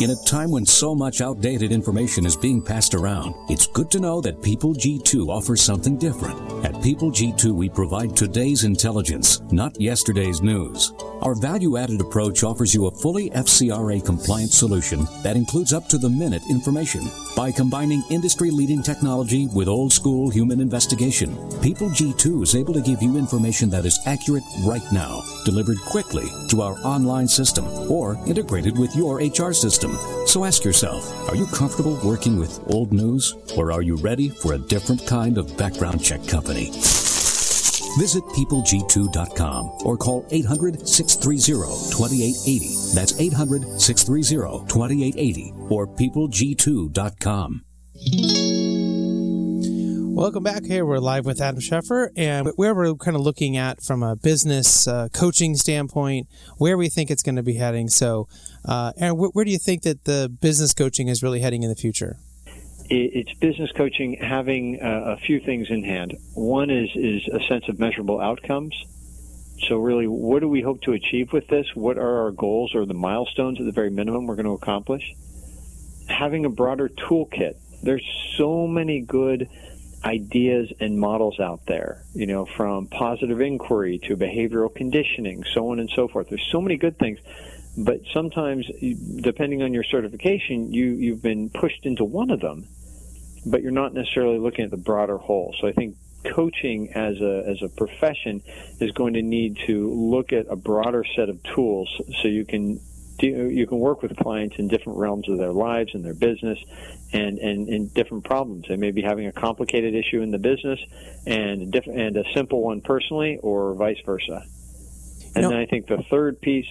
In a time when so much outdated information is being passed around, it's good to know that People G2 offers something different. At People G2, we provide today's intelligence, not yesterday's news. Our value added approach offers you a fully FCRA compliant solution that includes up to the minute information. By combining industry leading technology with old school human investigation, People G2 is able to give you information that is accurate right now, delivered quickly to our online system, or integrated with your HR system. So ask yourself, are you comfortable working with old news, or are you ready for a different kind of background check company? Visit peopleg2.com or call 800 630 2880. That's 800 630 2880 or peopleg2.com. Welcome back. Here we're live with Adam Shaffer, and where we're kind of looking at from a business uh, coaching standpoint, where we think it's going to be heading. So, uh, Aaron, where, where do you think that the business coaching is really heading in the future? it's business coaching having uh, a few things in hand. One is is a sense of measurable outcomes. So really, what do we hope to achieve with this? What are our goals or the milestones at the very minimum we're going to accomplish? Having a broader toolkit. There's so many good ideas and models out there, you know, from positive inquiry to behavioral conditioning, so on and so forth. There's so many good things but sometimes depending on your certification you you've been pushed into one of them but you're not necessarily looking at the broader whole so i think coaching as a as a profession is going to need to look at a broader set of tools so you can you can work with clients in different realms of their lives and their business and, and, and different problems. They may be having a complicated issue in the business and, diff- and a simple one personally or vice versa. And then I think the third piece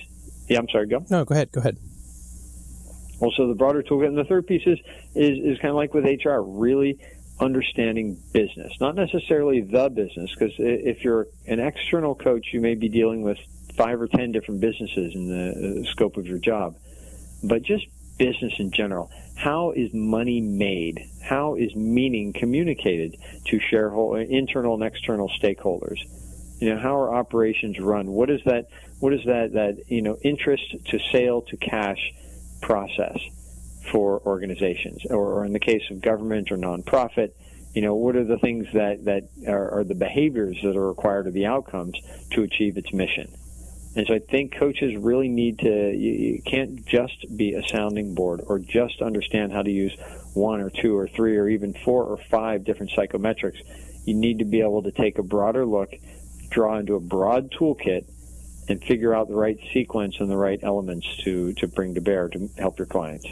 yeah, I'm sorry. Go. No, go ahead. Go ahead. Also, the broader toolkit, and the third piece is is, is kind of like with HR, really understanding business, not necessarily the business, because if you're an external coach, you may be dealing with five or ten different businesses in the uh, scope of your job, but just business in general. How is money made? How is meaning communicated to shareholder, internal and external stakeholders? You know, how are operations run? What is that? What is that? That you know, interest to sale to cash process for organizations, or, or in the case of government or nonprofit, you know, what are the things that that are, are the behaviors that are required of the outcomes to achieve its mission? And so I think coaches really need to, you, you, can't just be a sounding board or just understand how to use one or two or three or even four or five different psychometrics. You need to be able to take a broader look draw into a broad toolkit and figure out the right sequence and the right elements to, to bring to bear to help your clients.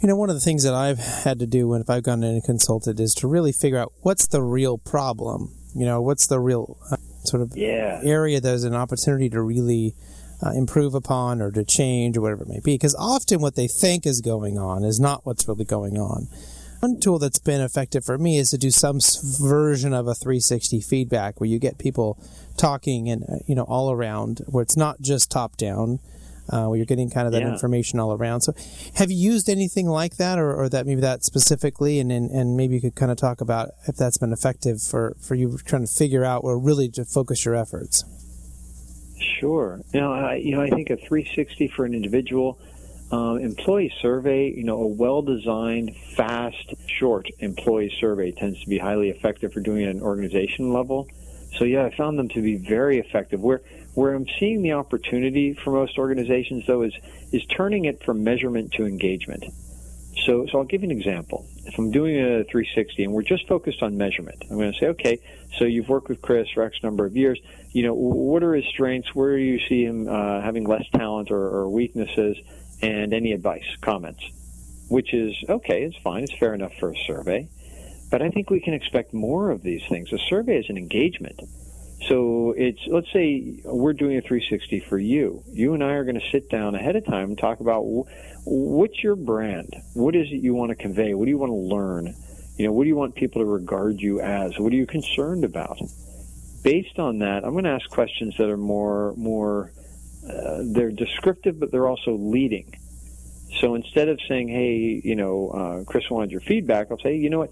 You know, one of the things that I've had to do when if I've gone in and consulted is to really figure out what's the real problem. You know, what's the real uh, sort of yeah. area there's an opportunity to really uh, improve upon or to change or whatever it may be. Because often what they think is going on is not what's really going on. One tool that's been effective for me is to do some version of a 360 feedback where you get people talking and uh, you know all around where it's not just top down uh, where you're getting kind of that yeah. information all around. So, have you used anything like that, or, or that maybe that specifically, and, and and maybe you could kind of talk about if that's been effective for for you trying to figure out where really to focus your efforts. Sure. You know, I, you know, I think a 360 for an individual um, employee survey, you know, a well designed, fast, short employee survey tends to be highly effective for doing it at an organization level. So, yeah, I found them to be very effective. Where, where I'm seeing the opportunity for most organizations, though, is, is turning it from measurement to engagement. So, so I'll give you an example. If I'm doing a 360 and we're just focused on measurement, I'm going to say, okay, so you've worked with Chris for X number of years. You know, what are his strengths? Where do you see him uh, having less talent or, or weaknesses? and any advice, comments, which is okay, it's fine, it's fair enough for a survey. But I think we can expect more of these things. A survey is an engagement. So it's, let's say we're doing a 360 for you. You and I are going to sit down ahead of time and talk about what's your brand? What is it you want to convey? What do you want to learn? You know, what do you want people to regard you as? What are you concerned about? Based on that, I'm going to ask questions that are more, more, uh, they're descriptive, but they're also leading. So instead of saying, "Hey, you know, uh, Chris wanted your feedback," I'll say, "You know what?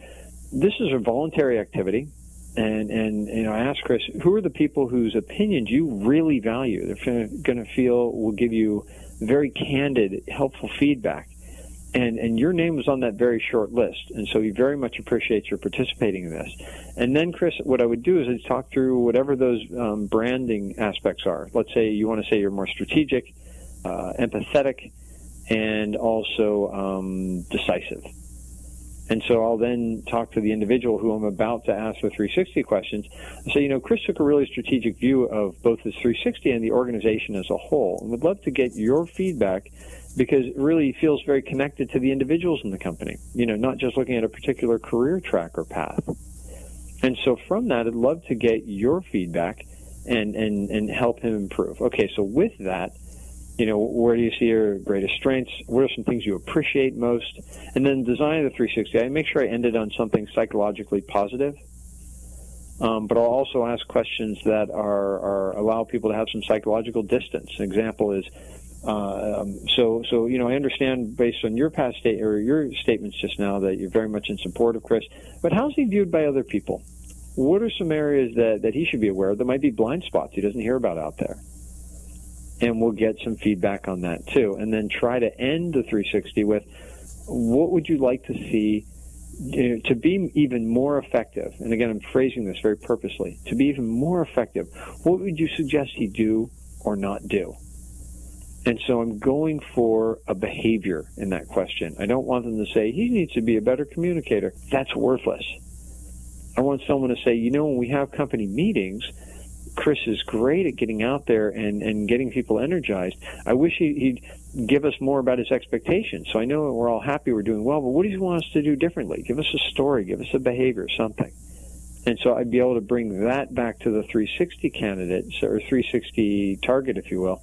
This is a voluntary activity." And, and you know, I asked Chris, who are the people whose opinions you really value? They're going to feel will give you very candid, helpful feedback. and and your name was on that very short list, and so we very much appreciate your participating in this. And then, Chris, what I would do is I'd talk through whatever those um, branding aspects are. Let's say you want to say you're more strategic, uh, empathetic, and also um, decisive. And so I'll then talk to the individual who I'm about to ask the 360 questions and say, you know, Chris took a really strategic view of both his 360 and the organization as a whole, and would love to get your feedback because it really feels very connected to the individuals in the company, you know, not just looking at a particular career track or path. And so from that, I'd love to get your feedback and, and, and help him improve. Okay, so with that, you know, where do you see your greatest strengths? What are some things you appreciate most? And then design the 360. I make sure I end it on something psychologically positive. Um, but I'll also ask questions that are, are allow people to have some psychological distance. An example is, uh, um, so, so you know, I understand based on your past state or your statements just now that you're very much in support of Chris. But how's he viewed by other people? What are some areas that, that he should be aware of that might be blind spots he doesn't hear about out there? And we'll get some feedback on that too. And then try to end the 360 with what would you like to see you know, to be even more effective? And again, I'm phrasing this very purposely. To be even more effective, what would you suggest he do or not do? And so I'm going for a behavior in that question. I don't want them to say, he needs to be a better communicator. That's worthless. I want someone to say, you know, when we have company meetings, Chris is great at getting out there and, and getting people energized. I wish he, would give us more about his expectations. So I know we're all happy we're doing well, but what does he want us to do differently? Give us a story, give us a behavior, something. And so I'd be able to bring that back to the 360 candidate, or 360 target, if you will,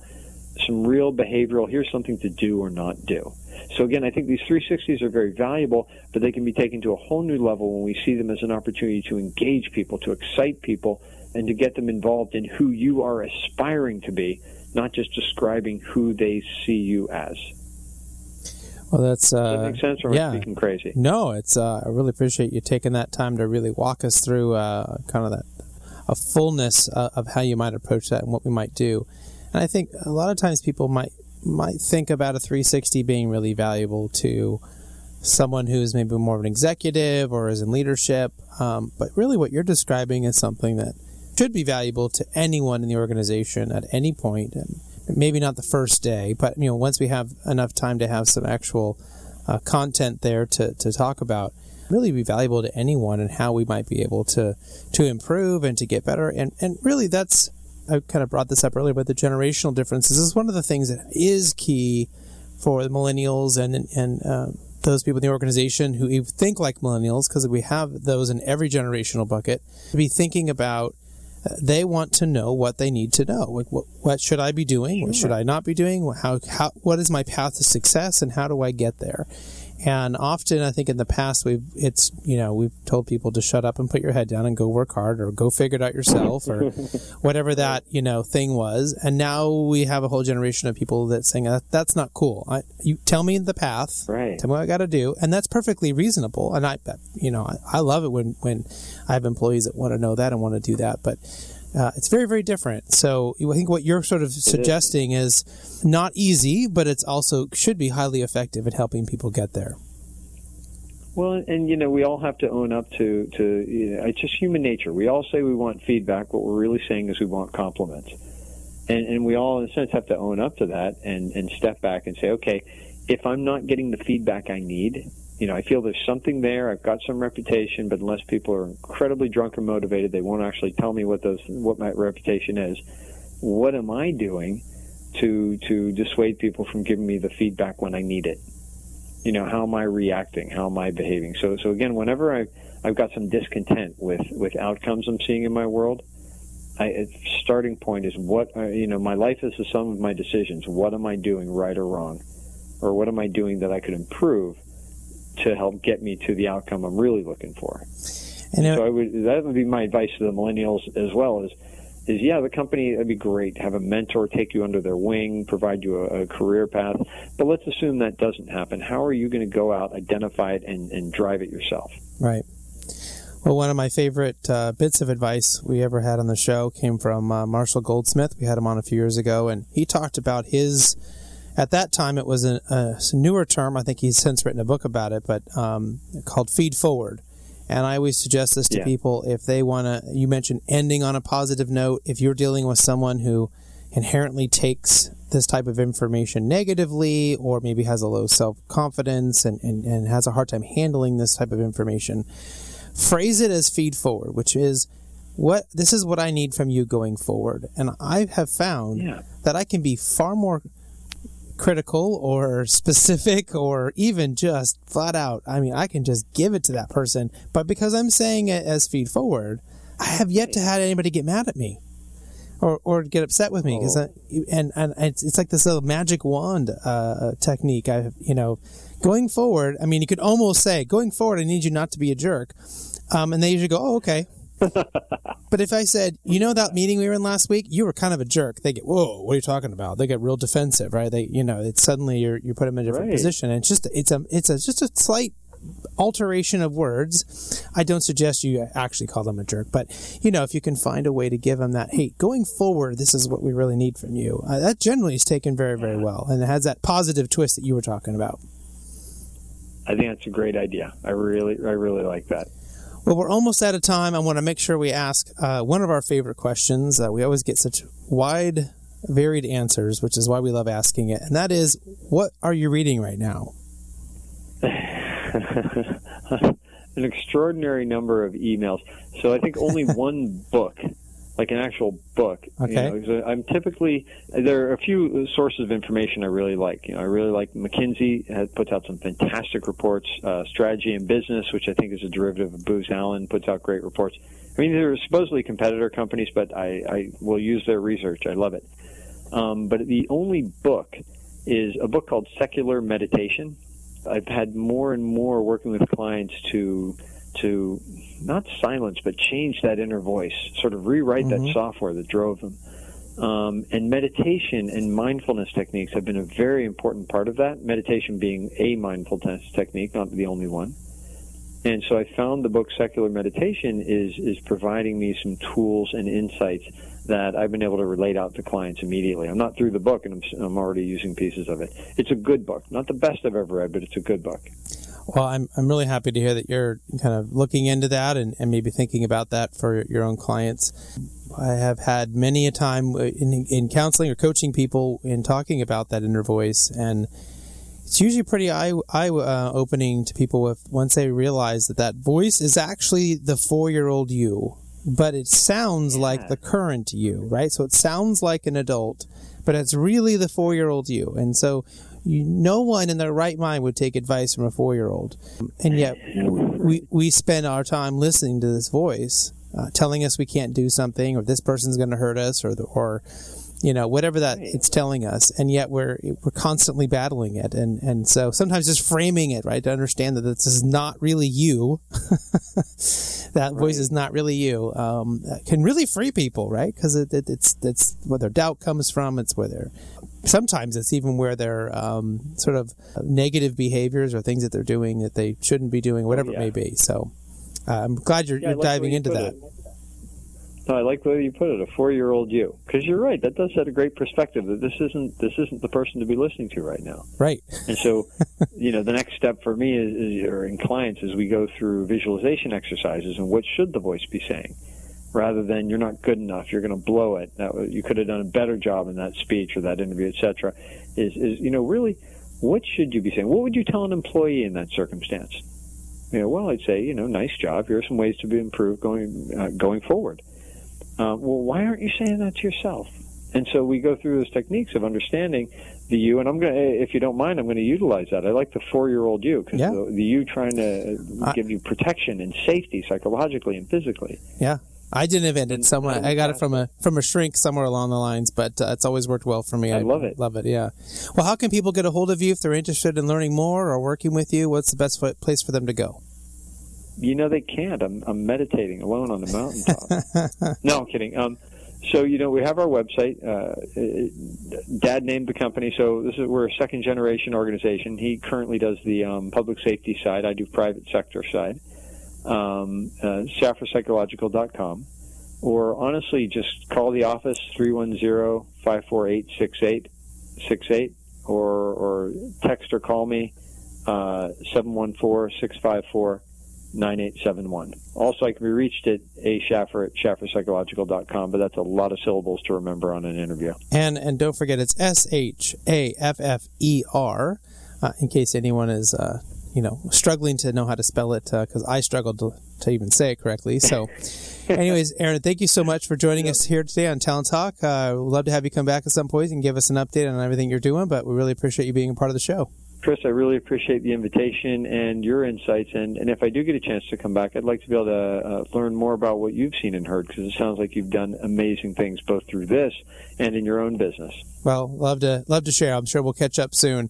some real behavioral, here's something to do or not do. So again, I think these 360s are very valuable, but they can be taken to a whole new level when we see them as an opportunity to engage people, to excite people, and to get them involved in who you are aspiring to be, not just describing who they see you as. Well, that's uh, Does that make sense, or yeah. Speaking crazy? No, it's. Uh, I really appreciate you taking that time to really walk us through uh, kind of that a fullness uh, of how you might approach that and what we might do. And I think a lot of times people might might think about a 360 being really valuable to someone who's maybe more of an executive or is in leadership. Um, but really, what you're describing is something that should be valuable to anyone in the organization at any point. And maybe not the first day, but you know, once we have enough time to have some actual uh, content there to, to talk about, really be valuable to anyone and how we might be able to to improve and to get better. And and really, that's I kind of brought this up earlier, but the generational differences is one of the things that is key for the millennials and and uh, those people in the organization who think like millennials, because we have those in every generational bucket, to be thinking about. They want to know what they need to know. Like, what, what should I be doing? What should I not be doing? How, how, what is my path to success, and how do I get there? And often, I think in the past, we've it's you know we've told people to shut up and put your head down and go work hard or go figure it out yourself or whatever that you know thing was. And now we have a whole generation of people that saying uh, that's not cool. I, you tell me the path, Right. Tell me what I got to do, and that's perfectly reasonable. And I, you know, I, I love it when when I have employees that want to know that and want to do that, but. Uh, it's very, very different. So I think what you're sort of suggesting is. is not easy, but it's also should be highly effective at helping people get there. Well, and you know, we all have to own up to to you know, it's just human nature. We all say we want feedback. What we're really saying is we want compliments, and and we all, in a sense, have to own up to that and and step back and say, okay, if I'm not getting the feedback I need, you know, I feel there's something there. I've got some reputation, but unless people are incredibly drunk or motivated, they won't actually tell me what those what my reputation is. What am I doing to to dissuade people from giving me the feedback when I need it? You know, how am I reacting? How am I behaving? So so again, whenever I I've got some discontent with with outcomes I'm seeing in my world, I, starting point is what uh, you know. My life is the sum of my decisions. What am I doing right or wrong, or what am I doing that I could improve to help get me to the outcome I'm really looking for? And so I would that would be my advice to the millennials as well is is yeah, the company that'd be great. Have a mentor take you under their wing, provide you a, a career path. But let's assume that doesn't happen. How are you going to go out, identify it, and, and drive it yourself? Right. Well, one of my favorite uh, bits of advice we ever had on the show came from uh, Marshall Goldsmith. We had him on a few years ago, and he talked about his At that time, it was a, a newer term. I think he's since written a book about it, but um, called feed forward. And I always suggest this to Yeah. people if they want to. You mentioned ending on a positive note. If you're dealing with someone who inherently takes this type of information negatively, or maybe has a low self confidence and, and, and has a hard time handling this type of information, phrase it as feed forward, which is what this is what I need from you going forward. And I have found Yeah. that I can be far more critical or specific or even just flat out. I mean, I can just give it to that person, but because I'm saying it as feed forward, I have yet to have anybody get mad at me. Or, or get upset with me because and and it's, it's like this little magic wand uh, technique. I you know, going forward. I mean, you could almost say going forward. I need you not to be a jerk, um, and they usually go, "Oh, okay." But if I said, you know, that meeting we were in last week, you were kind of a jerk. They get, whoa, what are you talking about? They get real defensive, right? They, you know, it's suddenly you're you put them in a different Right. position, and it's just it's a it's a just a slight alteration of words. I don't suggest you actually call them a jerk, but you know, if you can find a way to give them that, hey, going forward, this is what we really need from you. Uh, that generally is taken very very well, and it has that positive twist that you were talking about. I think that's a great idea. I really, I really like that. Well, we're almost out of time. I want to make sure we ask uh, one of our favorite questions. Uh, we always get such wide, varied answers, which is why we love asking it. And that is, what are you reading right now? an extraordinary number of emails. So I think only one book, like an actual book. you Okay. I'm typically there are a few sources of information I really like. You know, I really like McKinsey has, puts out some fantastic reports. Uh, Strategy and Business, which I think is a derivative of Booz Allen, puts out great reports. I mean, they're supposedly competitor companies, but I, I will use their research. I love it. Um, but the only book is a book called Secular Meditation. I've had more and more working with clients to to not silence but change that inner voice, sort of rewrite Mhm. that software that drove them. Um, and meditation and mindfulness techniques have been a very important part of that. Meditation being a mindfulness technique, not the only one. And so I found the book Secular Meditation is is providing me some tools and insights that I've been able to relate out to clients immediately. I'm not through the book, and I'm, I'm already using pieces of it. It's a good book, not the best I've ever read, but it's a good book. Well, I'm, I'm really happy to hear that you're kind of looking into that and, and maybe thinking about that for your own clients. I have had many a time in, in counseling or coaching people in talking about that inner voice, and it's usually pretty eye, eye uh, opening to people if, once they realize that that voice is actually the four year old you, but it sounds like the current you, right? So it sounds like an adult, but it's really the four year old you. And so you, no one in their right mind would take advice from a four year old. And yet we, we spend our time listening to this voice uh, telling us we can't do something or this person's going to hurt us or, the, or, you know, whatever that it's telling us. And yet we're, we're constantly battling it. And, and so sometimes just framing it, right, to understand that this is not really you. that voice is not really you. Um, can really free people, right? Because it, it, it's, it's where their doubt comes from. It's where their, sometimes it's even where their um, sort of negative behaviors or things that they're doing that they shouldn't be doing, whatever yeah. it may be. So uh, I'm glad you're, Yeah, you're like diving you into that. it. No, I like the way you put it, a four-year-old you, because you're right. That does set a great perspective that this isn't this isn't the person to be listening to right now. Right. And so, you know, the next step for me is, is or in clients is we go through visualization exercises and what should the voice be saying, rather than you're not good enough, you're going to blow it. That you could have done a better job in that speech or that interview, etc. Is is you know really, what should you be saying? What would you tell an employee in that circumstance? You know, well, I'd say, you know, nice job. Here are some ways to be improved going uh, going forward. Uh, well, why aren't you saying that to yourself? And so we go through those techniques of understanding the you, and I'm going to, if you don't mind, I'm going to utilize that. I like the four-year-old you because Yeah. the, the you trying to I- give you protection and safety psychologically and physically. Yeah. I didn't invent it. Someone I got it from a from a shrink somewhere along the lines, but uh, it's always worked well for me. I love it. Love it. Yeah. Well, how can people get a hold of you if they're interested in learning more or working with you? What's the best place for them to go? You know they can't. I'm, I'm meditating alone on the mountaintop. no, I'm kidding. Um, so you know we have our website. Uh, Dad named the company, so this is we're a second generation organization. He currently does the um, public safety side. I do private sector side. Um, uh, ShafferPsychological.com, or honestly, just call the office 310-548-6868, or, or text or call me, uh, 714-654 9871. Also, I can be reached at a Shaffer at shafferpsychological.com, but that's a lot of syllables to remember on an interview. And and don't forget, it's S H A F F E R, uh, in case anyone is, uh, you know, struggling to know how to spell it, because I struggled to, to even say it correctly. So, anyways, Aaron, thank you so much for joining us here today on Talent Talk. Uh, we'd love to have you come back at some point and give us an update on everything you're doing, but we really appreciate you being a part of the show. Chris, I really appreciate the invitation and your insights. And, and if I do get a chance to come back, I'd like to be able to uh, learn more about what you've seen and heard because it sounds like you've done amazing things both through this and in your own business. Well, love to love to share. I'm sure we'll catch up soon.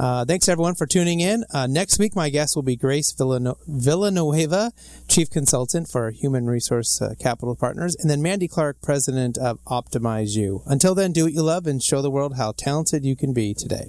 Uh, thanks everyone for tuning in. Uh, next week, my guest will be Grace Villanueva, Chief Consultant for Human Resource uh, Capital Partners, and then Mandy Clark, President of Optimize You. Until then, do what you love and show the world how talented you can be today.